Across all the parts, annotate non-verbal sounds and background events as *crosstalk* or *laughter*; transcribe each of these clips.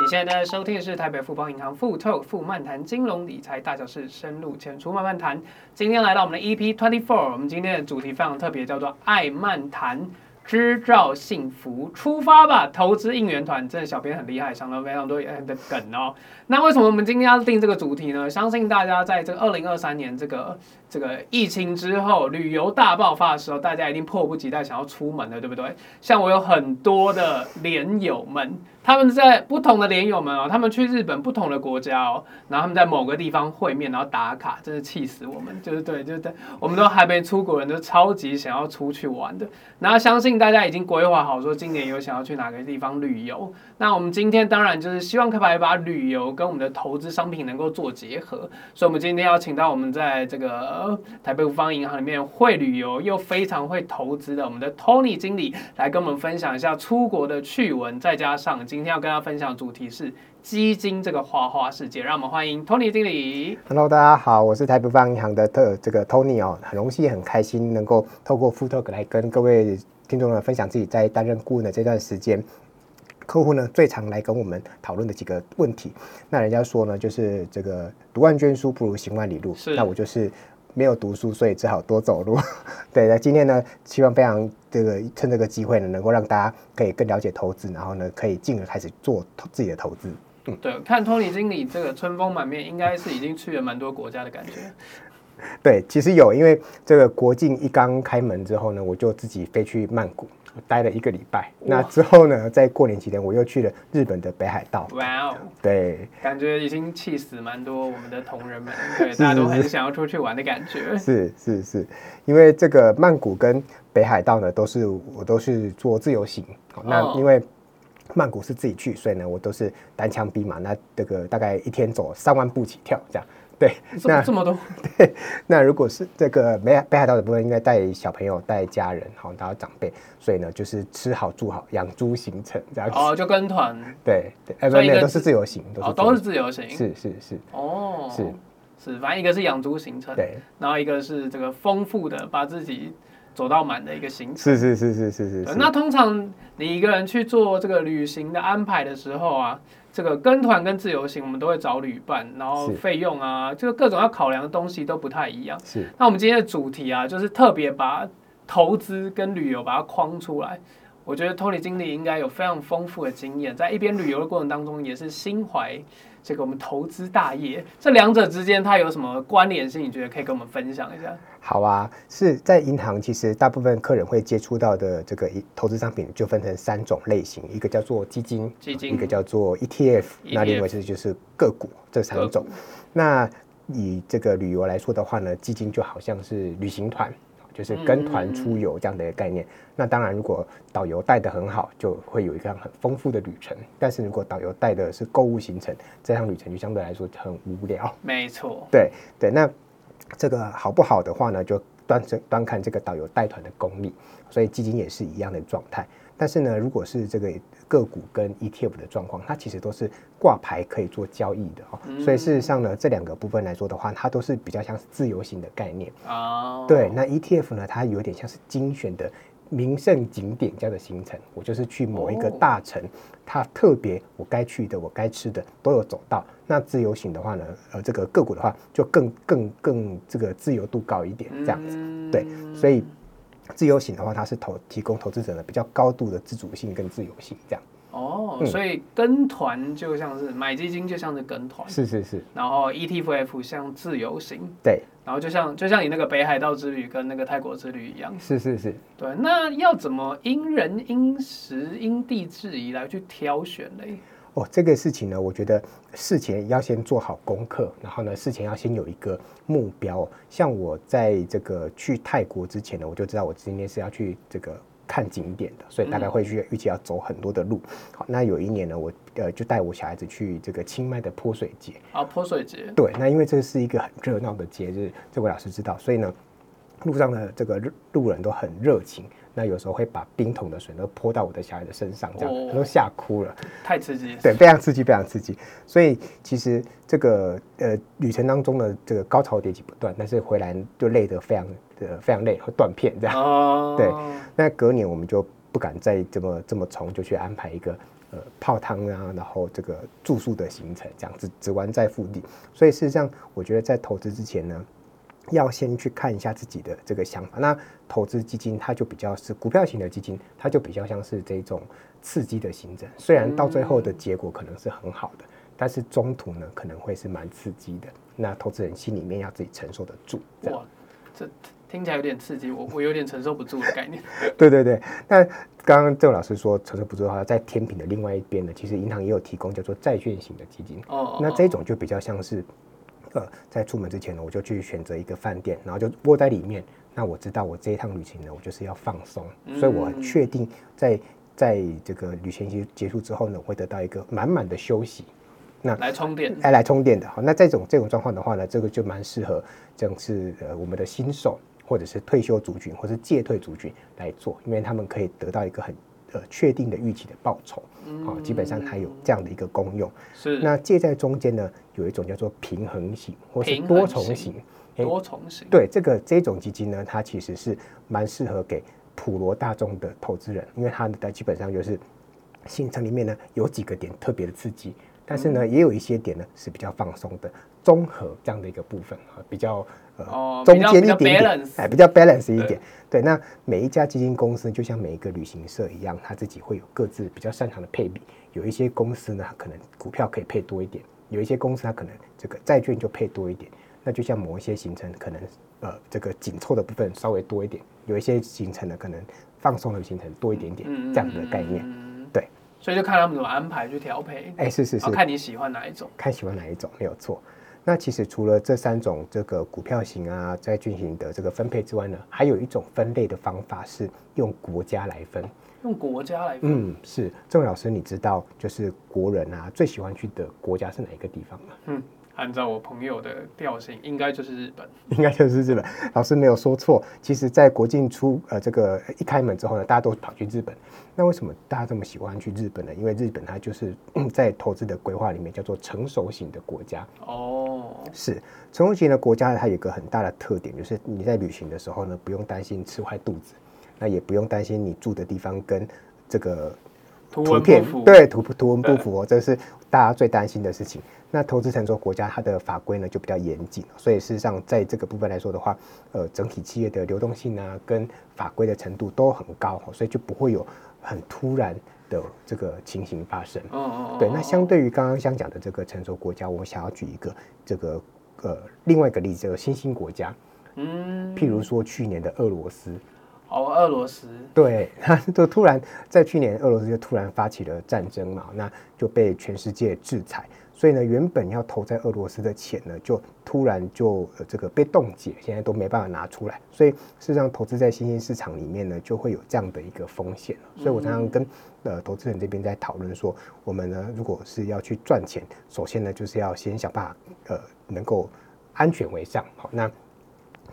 你现在收听的是台北富邦银行富透富漫谈金融理财大小事，深入浅出慢慢谈。今天来到我们的 EP Twenty Four，我们今天的主题非常特别，叫做爱漫谈。知照幸福，出发吧！投资应援团，真的小编很厉害，想了非常多的梗哦。那为什么我们今天要定这个主题呢？相信大家在这个二零二三年这个这个疫情之后，旅游大爆发的时候，大家一定迫不及待想要出门的，对不对？像我有很多的连友们。他们在不同的连友们哦，他们去日本不同的国家哦，然后他们在某个地方会面，然后打卡，真是气死我们！就是对，就是对，我们都还没出国人，都超级想要出去玩的。然后相信大家已经规划好，说今年有想要去哪个地方旅游。那我们今天当然就是希望可以把旅游跟我们的投资商品能够做结合，所以我们今天要请到我们在这个台北富邦银行里面会旅游又非常会投资的我们的 Tony 经理来跟我们分享一下出国的趣闻，再加上。今天要跟大家分享的主题是基金这个花花世界，让我们欢迎 Tony 经理。Hello，大家好，我是台北富邦银行的特这个 Tony 哦，很荣幸很开心能够透过 Fu Talk 来跟各位听众们分享自己在担任顾问的这段时间，客户呢最常来跟我们讨论的几个问题。那人家说呢，就是这个读万卷书不如行万里路，是那我就是。没有读书，所以只好多走路。*laughs* 对，那今天呢，希望非常这个趁这个机会呢，能够让大家可以更了解投资，然后呢，可以进而开始做自己的投资。嗯，对，看托尼经理这个春风满面，应该是已经去了蛮多国家的感觉。*laughs* 对，其实有，因为这个国境一刚开门之后呢，我就自己飞去曼谷。待了一个礼拜，那之后呢，在过年期间，我又去了日本的北海道。哇哦，对，感觉已经气死蛮多我们的同仁们，对，大家都很想要出去玩的感觉。是是是，因为这个曼谷跟北海道呢，都是我都是做自由行。那因为曼谷是自己去，所以呢，我都是单枪匹马，那这个大概一天走三万步起跳这样。对，那这么多。*laughs* 对，那如果是这个北海北海道的部分，应该带小朋友、带家人，好，然后长辈，所以呢，就是吃好住好，养猪行程这样子。哦，就跟团。*laughs* 对对，哎，没有，都是自由行，哦，都是自由行。是是是。哦，是是，反正一个是养猪行程，对，然后一个是这个丰富的，把自己走到满的一个行程。是是是是是是。那通常你一个人去做这个旅行的安排的时候啊。这个跟团跟自由行，我们都会找旅伴，然后费用啊，这个各种要考量的东西都不太一样。是，那我们今天的主题啊，就是特别把投资跟旅游把它框出来。我觉得 Tony 经理应该有非常丰富的经验，在一边旅游的过程当中，也是心怀。这个我们投资大业，这两者之间它有什么关联性？你觉得可以跟我们分享一下？好啊，是在银行，其实大部分客人会接触到的这个投资商品就分成三种类型，一个叫做基金，基金，一个叫做 ETF，ETF 那另外是就是个股这三种。那以这个旅游来说的话呢，基金就好像是旅行团。就是跟团出游这样的一个概念。嗯、那当然，如果导游带的很好，就会有一个很丰富的旅程。但是如果导游带的是购物行程，这趟旅程就相对来说很无聊。没错。对对，那这个好不好的话呢，就端端看这个导游带团的功力。所以基金也是一样的状态。但是呢，如果是这个个股跟 ETF 的状况，它其实都是挂牌可以做交易的哦。所以事实上呢，这两个部分来说的话，它都是比较像是自由行的概念。哦。对，那 ETF 呢，它有点像是精选的名胜景点这样的行程。我就是去某一个大城，它特别我该去的、我该吃的都有走到。那自由行的话呢，呃，这个个股的话就更更更这个自由度高一点，这样子。对，所以。自由型的话，它是投提供投资者的比较高度的自主性跟自由性，这样。哦，嗯、所以跟团就像是买基金，就像是跟团。是是是。然后 ETF 像自由行。对。然后就像就像你那个北海道之旅跟那个泰国之旅一样。是是是。对，那要怎么因人因时因地制宜来去挑选嘞？哦，这个事情呢，我觉得事前要先做好功课，然后呢，事前要先有一个目标。像我在这个去泰国之前呢，我就知道我今天是要去这个看景点的，所以大概会去预计要走很多的路。好，那有一年呢，我呃就带我小孩子去这个清迈的泼水节。啊，泼水节。对，那因为这是一个很热闹的节日，这位老师知道，所以呢，路上的这个路人都很热情。那有时候会把冰桶的水都泼到我的小孩的身上，这样他都吓哭了，太刺激，对，非常刺激，非常刺激。所以其实这个呃旅程当中的这个高潮迭起不断，但是回来就累得非常呃非常累，会断片这样。哦，对，那隔年我们就不敢再这么这么冲，就去安排一个呃泡汤啊，然后这个住宿的行程，这样子只玩在腹地。所以事实上，我觉得在投资之前呢，要先去看一下自己的这个想法。那投资基金它就比较是股票型的基金，它就比较像是这种刺激的行政，虽然到最后的结果可能是很好的。嗯但是中途呢，可能会是蛮刺激的。那投资人心里面要自己承受得住。哇，这听起来有点刺激，我我有点承受不住的概念。*laughs* 对对对。那刚刚郑老师说承受不住的话，在天平的另外一边呢，其实银行也有提供叫做债券型的基金。哦。那这种就比较像是，呃，在出门之前呢，我就去选择一个饭店，然后就窝在里面。那我知道我这一趟旅行呢，我就是要放松，嗯、所以我很确定在在这个旅行结结束之后呢，我会得到一个满满的休息。那来充电，哎，来充电的好。那这种这种状况的话呢，这个就蛮适合，正是呃我们的新手或者是退休族群或者是借退族群来做，因为他们可以得到一个很呃确定的预期的报酬，好、嗯，基本上它有这样的一个功用。是。那借在中间呢，有一种叫做平衡型或是多重型，多重型。对，这个这种基金呢，它其实是蛮适合给普罗大众的投资人，因为它的基本上就是行程里面呢有几个点特别的刺激。但是呢，也有一些点呢是比较放松的，综合这样的一个部分啊，比较呃、哦、中间一点点，哎，比较 balance 一点。对，那每一家基金公司就像每一个旅行社一样，他自己会有各自比较擅长的配比。有一些公司呢，可能股票可以配多一点；有一些公司它可能这个债券就配多一点。那就像某一些行程，可能呃这个紧凑的部分稍微多一点；有一些行程呢，可能放松的行程多一点点，这样的概念。对。所以就看他们怎么安排去调配，哎，是是是，看你喜欢哪一种，看喜欢哪一种没有错。那其实除了这三种这个股票型啊在进行的这个分配之外呢，还有一种分类的方法是用国家来分，用国家来分。嗯，是。这位老师，你知道就是国人啊最喜欢去的国家是哪一个地方吗？嗯。按照我朋友的调性，应该就是日本，应该就是日本。老师没有说错。其实，在国境出呃这个一开门之后呢，大家都跑去日本。那为什么大家这么喜欢去日本呢？因为日本它就是 *clears throat* 在投资的规划里面叫做成熟型的国家。哦，是成熟型的国家，它有一个很大的特点，就是你在旅行的时候呢，不用担心吃坏肚子，那也不用担心你住的地方跟这个。图片对图图文不符哦，这是大家最担心的事情。那投资成熟国家，它的法规呢就比较严谨，所以事实上在这个部分来说的话，呃，整体企业的流动性啊，跟法规的程度都很高，所以就不会有很突然的这个情形发生。哦哦对，那相对于刚刚想讲的这个成熟国家，我想要举一个这个呃另外一个例子，这个新兴国家，嗯，譬如说去年的俄罗斯。哦，俄罗斯对，*laughs* 他就突然在去年，俄罗斯就突然发起了战争嘛，那就被全世界制裁，所以呢，原本要投在俄罗斯的钱呢，就突然就呃这个被冻结，现在都没办法拿出来，所以事实上投资在新兴市场里面呢，就会有这样的一个风险。所以我常常跟呃投资人这边在讨论说，我们呢，如果是要去赚钱，首先呢，就是要先想办法呃能够安全为上。好，那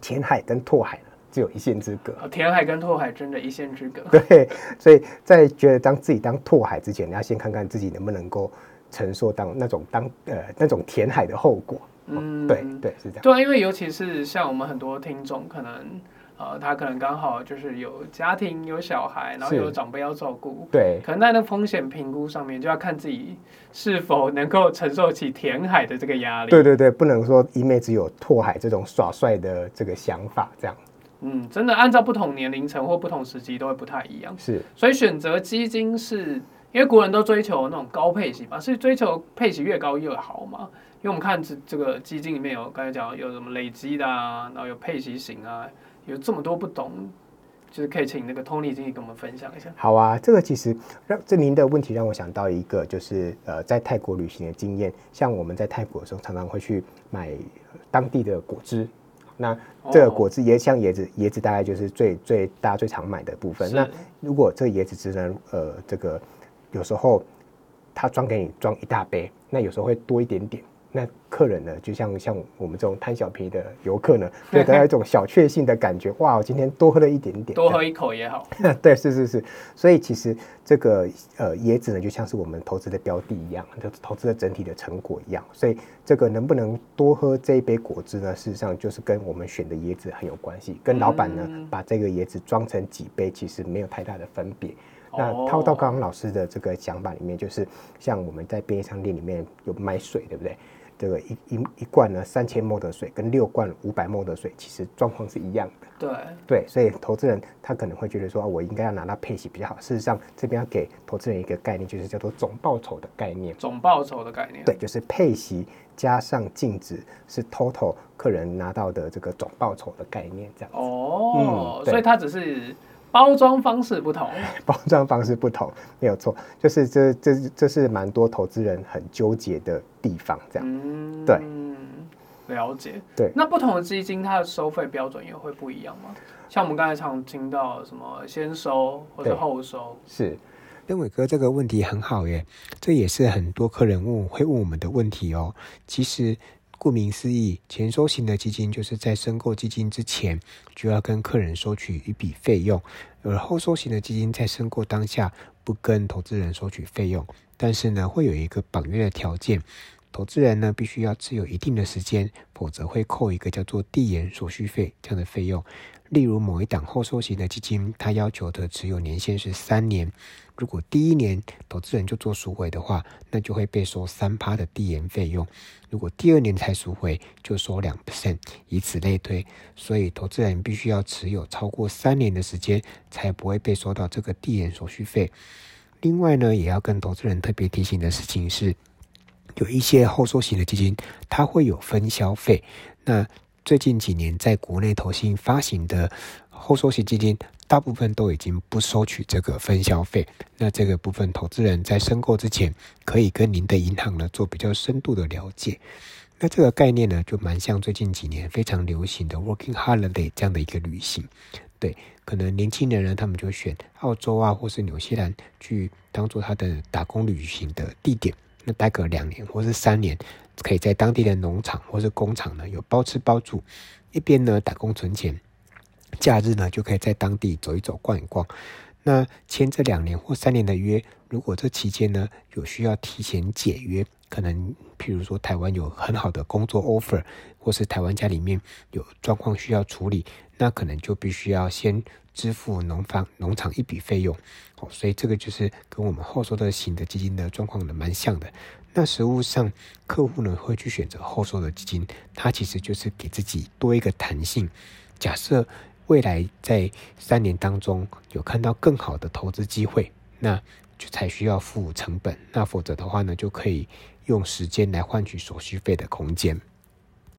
填海跟拓海。只有一线之隔，填海跟拓海真的一线之隔。*laughs* 对，所以在觉得当自己当拓海之前，你要先看看自己能不能够承受当那种当呃那种填海的后果。嗯，对对是这样。对，因为尤其是像我们很多听众，可能呃他可能刚好就是有家庭有小孩，然后有长辈要照顾，对，可能在那风险评估上面就要看自己是否能够承受起填海的这个压力。对对对，不能说一昧只有拓海这种耍帅的这个想法这样。嗯，真的按照不同年龄层或不同时期都会不太一样。是，所以选择基金是因为国人都追求那种高配型嘛，所以追求配息越高越好嘛。因为我们看这这个基金里面有刚才讲有什么累积的啊，然后有配息型啊，有这么多不懂，就是可以请那个 Tony 经理跟我们分享一下。好啊，这个其实让这您的问题让我想到一个，就是呃在泰国旅行的经验，像我们在泰国的时候常常会去买当地的果汁。那这个果汁椰像椰子，椰子大概就是最最大家最常买的部分。那如果这个椰子汁呢，呃，这个有时候他装给你装一大杯，那有时候会多一点点，那客人呢，就像像我们这种贪小便宜的游客呢，*laughs* 就得到一种小确幸的感觉。哇，我今天多喝了一点点，多喝一口也好。*laughs* 对，是是是。所以其实这个呃椰子呢，就像是我们投资的标的一样，就投资的整体的成果一样。所以这个能不能多喝这一杯果汁呢？事实上就是跟我们选的椰子很有关系。跟老板呢、嗯、把这个椰子装成几杯，其实没有太大的分别。那套到刚刚老师的这个想法里面，就是像我们在便利商店里面有买水，对不对？这个一一一罐呢，三千 ml 的水跟六罐五百 ml 的水，其实状况是一样的。对对，所以投资人他可能会觉得说，我应该要拿到配息比较好。事实上，这边要给投资人一个概念，就是叫做总报酬的概念。总报酬的概念。对，就是配息加上净值是 total 客人拿到的这个总报酬的概念，这样子。哦，嗯、所以它只是。包装方式不同，*laughs* 包装方式不同，没有错，就是这这这是蛮多投资人很纠结的地方，这样，嗯，对，了解，对，那不同的基金它的收费标准也会不一样吗？像我们刚才常听到什么先收或者后收，是，邓伟哥这个问题很好耶，这也是很多客人问会问我们的问题哦，其实。顾名思义，前收型的基金就是在申购基金之前就要跟客人收取一笔费用，而后收型的基金在申购当下不跟投资人收取费用，但是呢，会有一个绑约的条件，投资人呢必须要持有一定的时间，否则会扣一个叫做递延手续费这样的费用。例如某一档后收型的基金，它要求的持有年限是三年。如果第一年投资人就做赎回的话，那就会被收三趴的递延费用；如果第二年才赎回，就收两 percent，以此类推。所以投资人必须要持有超过三年的时间，才不会被收到这个递延手续费。另外呢，也要跟投资人特别提醒的事情是，有一些后收型的基金，它会有分销费。那最近几年，在国内投信发行的后收息基金，大部分都已经不收取这个分销费。那这个部分，投资人在申购之前，可以跟您的银行呢做比较深度的了解。那这个概念呢，就蛮像最近几年非常流行的 Working Holiday 这样的一个旅行。对，可能年轻的人他们就选澳洲啊，或是纽西兰去当做他的打工旅行的地点。那待个两年或是三年。可以在当地的农场或是工厂呢，有包吃包住，一边呢打工存钱，假日呢就可以在当地走一走、逛一逛。那签这两年或三年的约，如果这期间呢有需要提前解约，可能譬如说台湾有很好的工作 offer，或是台湾家里面有状况需要处理，那可能就必须要先支付农房农场一笔费用。哦，所以这个就是跟我们后收的型的基金的状况呢蛮像的。那实物上，客户呢会去选择后收的基金，它其实就是给自己多一个弹性。假设未来在三年当中有看到更好的投资机会，那就才需要付成本。那否则的话呢，就可以用时间来换取手续费的空间。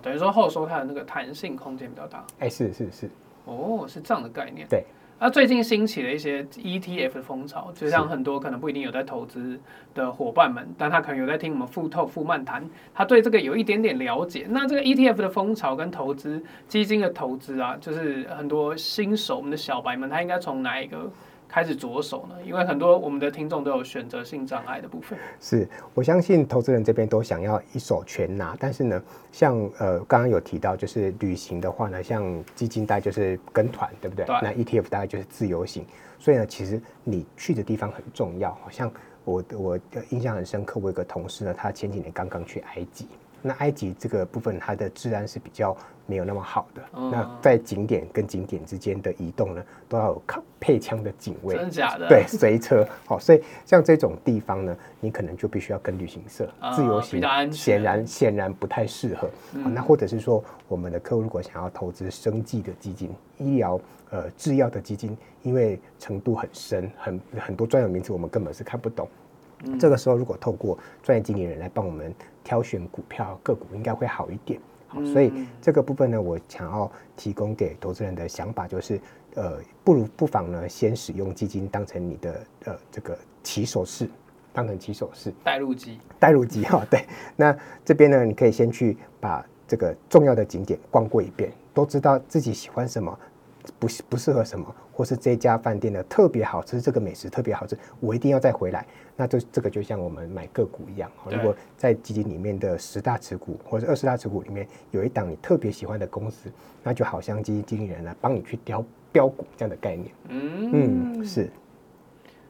等于说后收它的那个弹性空间比较大。哎，是是是，哦，是这样的概念。对。那、啊、最近兴起了一些 ETF 的风潮，就像很多可能不一定有在投资的伙伴们，但他可能有在听我们富透富漫谈，他对这个有一点点了解。那这个 ETF 的风潮跟投资基金的投资啊，就是很多新手我们的小白们，他应该从哪一个？开始着手呢？因为很多我们的听众都有选择性障碍的部分。是我相信投资人这边都想要一手全拿，但是呢，像呃刚刚有提到，就是旅行的话呢，像基金大概就是跟团，对不对？对。那 ETF 大概就是自由行，所以呢，其实你去的地方很重要。好像我我印象很深刻，我有个同事呢，他前几年刚刚去埃及。那埃及这个部分，它的治安是比较没有那么好的。嗯、那在景点跟景点之间的移动呢，都要有靠配枪的警卫。真的假的？对，随车。好，所以像这种地方呢，你可能就必须要跟旅行社、嗯、自由行，显然显然不太适合。嗯、那或者是说，我们的客户如果想要投资生计的基金、医疗呃制药的基金，因为程度很深，很很多专有名词我们根本是看不懂。嗯、这个时候，如果透过专业经理人来帮我们挑选股票个股，应该会好一点。好，所以这个部分呢，我想要提供给投资人的想法就是，呃，不如不妨呢，先使用基金当成你的呃这个起手式，当成起手式带入机，带入机哈。对，那这边呢，你可以先去把这个重要的景点逛过一遍，都知道自己喜欢什么。不不适合什么，或是这家饭店的特别好吃，这个美食特别好吃，我一定要再回来。那就这个就像我们买个股一样，如果在基金里面的十大持股或者二十大持股里面有一档你特别喜欢的公司，那就好像基金经理人来帮你去挑标股这样的概念。嗯嗯，是。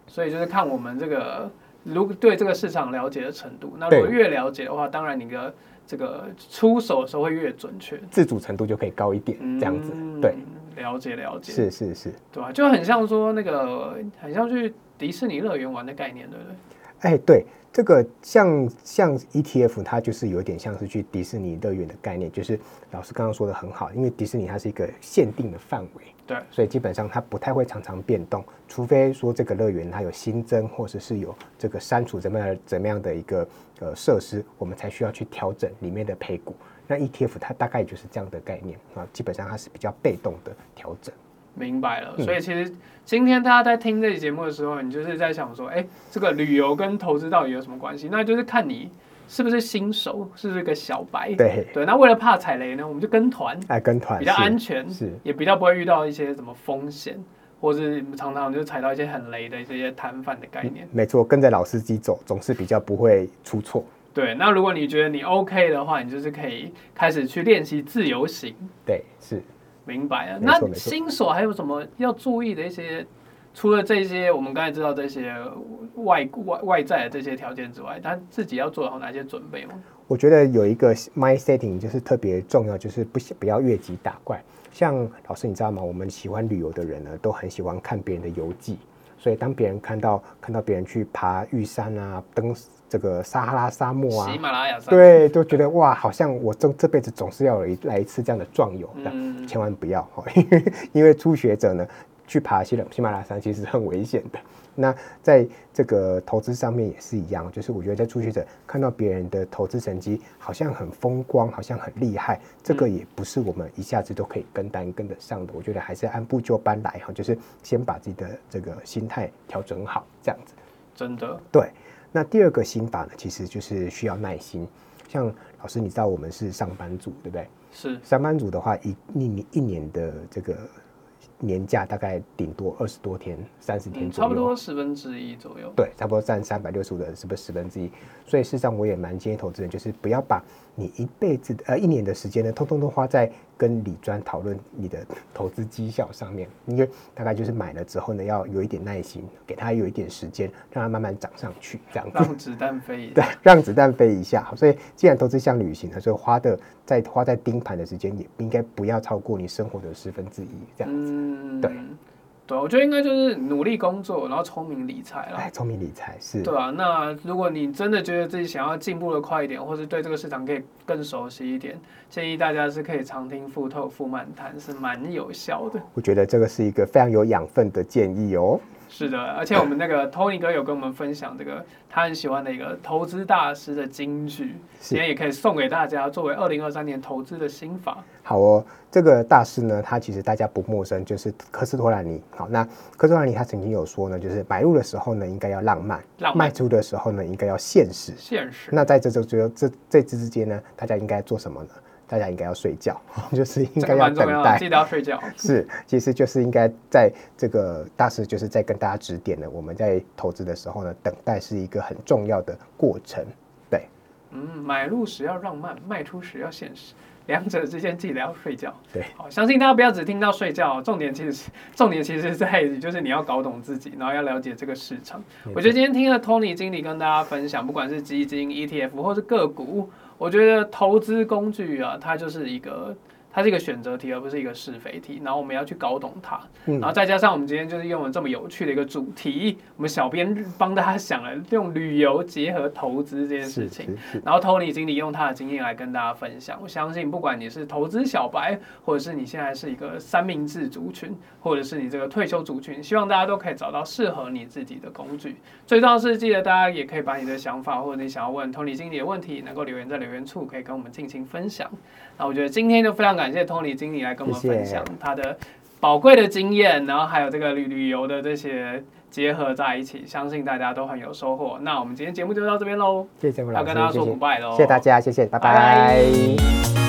所以就是看我们这个如果对这个市场了解的程度，那如果越了解的话，当然你的。这个出手的时候会越准确，自主程度就可以高一点，这样子，嗯、对，了解了解，是是是，对吧？就很像说那个，很像去迪士尼乐园玩的概念，对不对？哎，对。这个像像 ETF，它就是有点像是去迪士尼乐园的概念，就是老师刚刚说的很好，因为迪士尼它是一个限定的范围，对，所以基本上它不太会常常变动，除非说这个乐园它有新增或者是有这个删除怎么样怎么样的一个呃设施，我们才需要去调整里面的配股。那 ETF 它大概就是这样的概念啊，基本上它是比较被动的调整。明白了，所以其实今天大家在听这期节目的时候，你就是在想说，哎，这个旅游跟投资到底有什么关系？那就是看你是不是新手，是不是个小白。对对，那为了怕踩雷呢，我们就跟团，哎，跟团比较安全，是也比较不会遇到一些什么风险，或是常常就踩到一些很雷的这些摊贩的概念。没错，跟着老司机走，总是比较不会出错。对，那如果你觉得你 OK 的话，你就是可以开始去练习自由行。对，是。明白了，那新手还有什么要注意的一些？除了这些，我们刚才知道这些外外外在的这些条件之外，他自己要做好哪些准备吗？我觉得有一个 mind setting 就是特别重要，就是不不要越级打怪。像老师，你知道吗？我们喜欢旅游的人呢，都很喜欢看别人的游记。所以当别人看到看到别人去爬玉山啊，登这个撒哈拉沙漠啊，喜马拉雅山，对，都觉得哇，好像我这这辈子总是要来一次这样的壮游，嗯，千万不要，因为因为初学者呢，去爬喜喜马拉雅山其实很危险的。那在这个投资上面也是一样，就是我觉得在初学者看到别人的投资成绩好像很风光，好像很厉害，这个也不是我们一下子都可以跟单跟得上的。我觉得还是按部就班来哈，就是先把自己的这个心态调整好，这样子。真的。对。那第二个心法呢，其实就是需要耐心。像老师，你知道我们是上班族，对不对？是。上班族的话，一一年一年的这个。年假大概顶多二十多天，三十天左右，差不多十分之一左右。对，差不多占三百六十五的，是不是十分之一？所以事实上，我也蛮建议投资人，就是不要把你一辈子呃一年的时间呢，通通都花在跟李专讨论你的投资绩效上面。因为大概就是买了之后呢，要有一点耐心，给他有一点时间，让他慢慢涨上去，这样子。让子弹飞一下。*laughs* 对，让子弹飞一下。所以既然投资像旅行，所以花的在花在盯盘的时间，也应该不要超过你生活的十分之一，这样子。嗯嗯，对，对，我觉得应该就是努力工作，然后聪明理财啦。哎，聪明理财是。对啊，那如果你真的觉得自己想要进步的快一点，或是对这个市场可以更熟悉一点，建议大家是可以常听富透富漫谈，是蛮有效的。我觉得这个是一个非常有养分的建议哦。是的，而且我们那个 *laughs* Tony 哥有跟我们分享这个他很喜欢的一个投资大师的金句，今天也可以送给大家作为二零二三年投资的心法。好哦，这个大师呢，他其实大家不陌生，就是科斯托兰尼。好，那科斯托兰尼他曾经有说呢，就是买入的时候呢，应该要浪漫；浪漫卖出的时候呢，应该要现实。现实。那在这就这这这之之间呢，大家应该做什么呢？大家应该要睡觉，*laughs* 就是应该要等待，记得要睡觉。*laughs* 是，其实就是应该在这个大师就是在跟大家指点呢。我们在投资的时候呢，等待是一个很重要的过程。对，嗯，买入时要浪漫，卖出时要现实，两者之间记得要睡觉。对，好，相信大家不要只听到睡觉，重点其实重点，其实在就是你要搞懂自己，然后要了解这个市场。我觉得今天听了 Tony 经理跟大家分享，不管是基金、ETF 或是个股。我觉得投资工具啊，它就是一个。它是一个选择题，而不是一个是非题。然后我们要去搞懂它，然后再加上我们今天就是用了这么有趣的一个主题，我们小编帮大家想了用旅游结合投资这件事情。然后 Tony 经理用他的经验来跟大家分享。我相信不管你是投资小白，或者是你现在是一个三明治族群，或者是你这个退休族群，希望大家都可以找到适合你自己的工具。最重要是，记得大家也可以把你的想法或者你想要问 Tony 经理的问题，能够留言在留言处，可以跟我们进行分享。那我觉得今天就非常感谢 Tony 经理来跟我们分享他的宝贵的经验，然后还有这个旅旅游的这些结合在一起，相信大家都很有收获。那我们今天节目就到这边喽，谢谢节目老师，要跟大家说 goodbye 喽，谢谢大家，谢谢，拜拜。拜拜。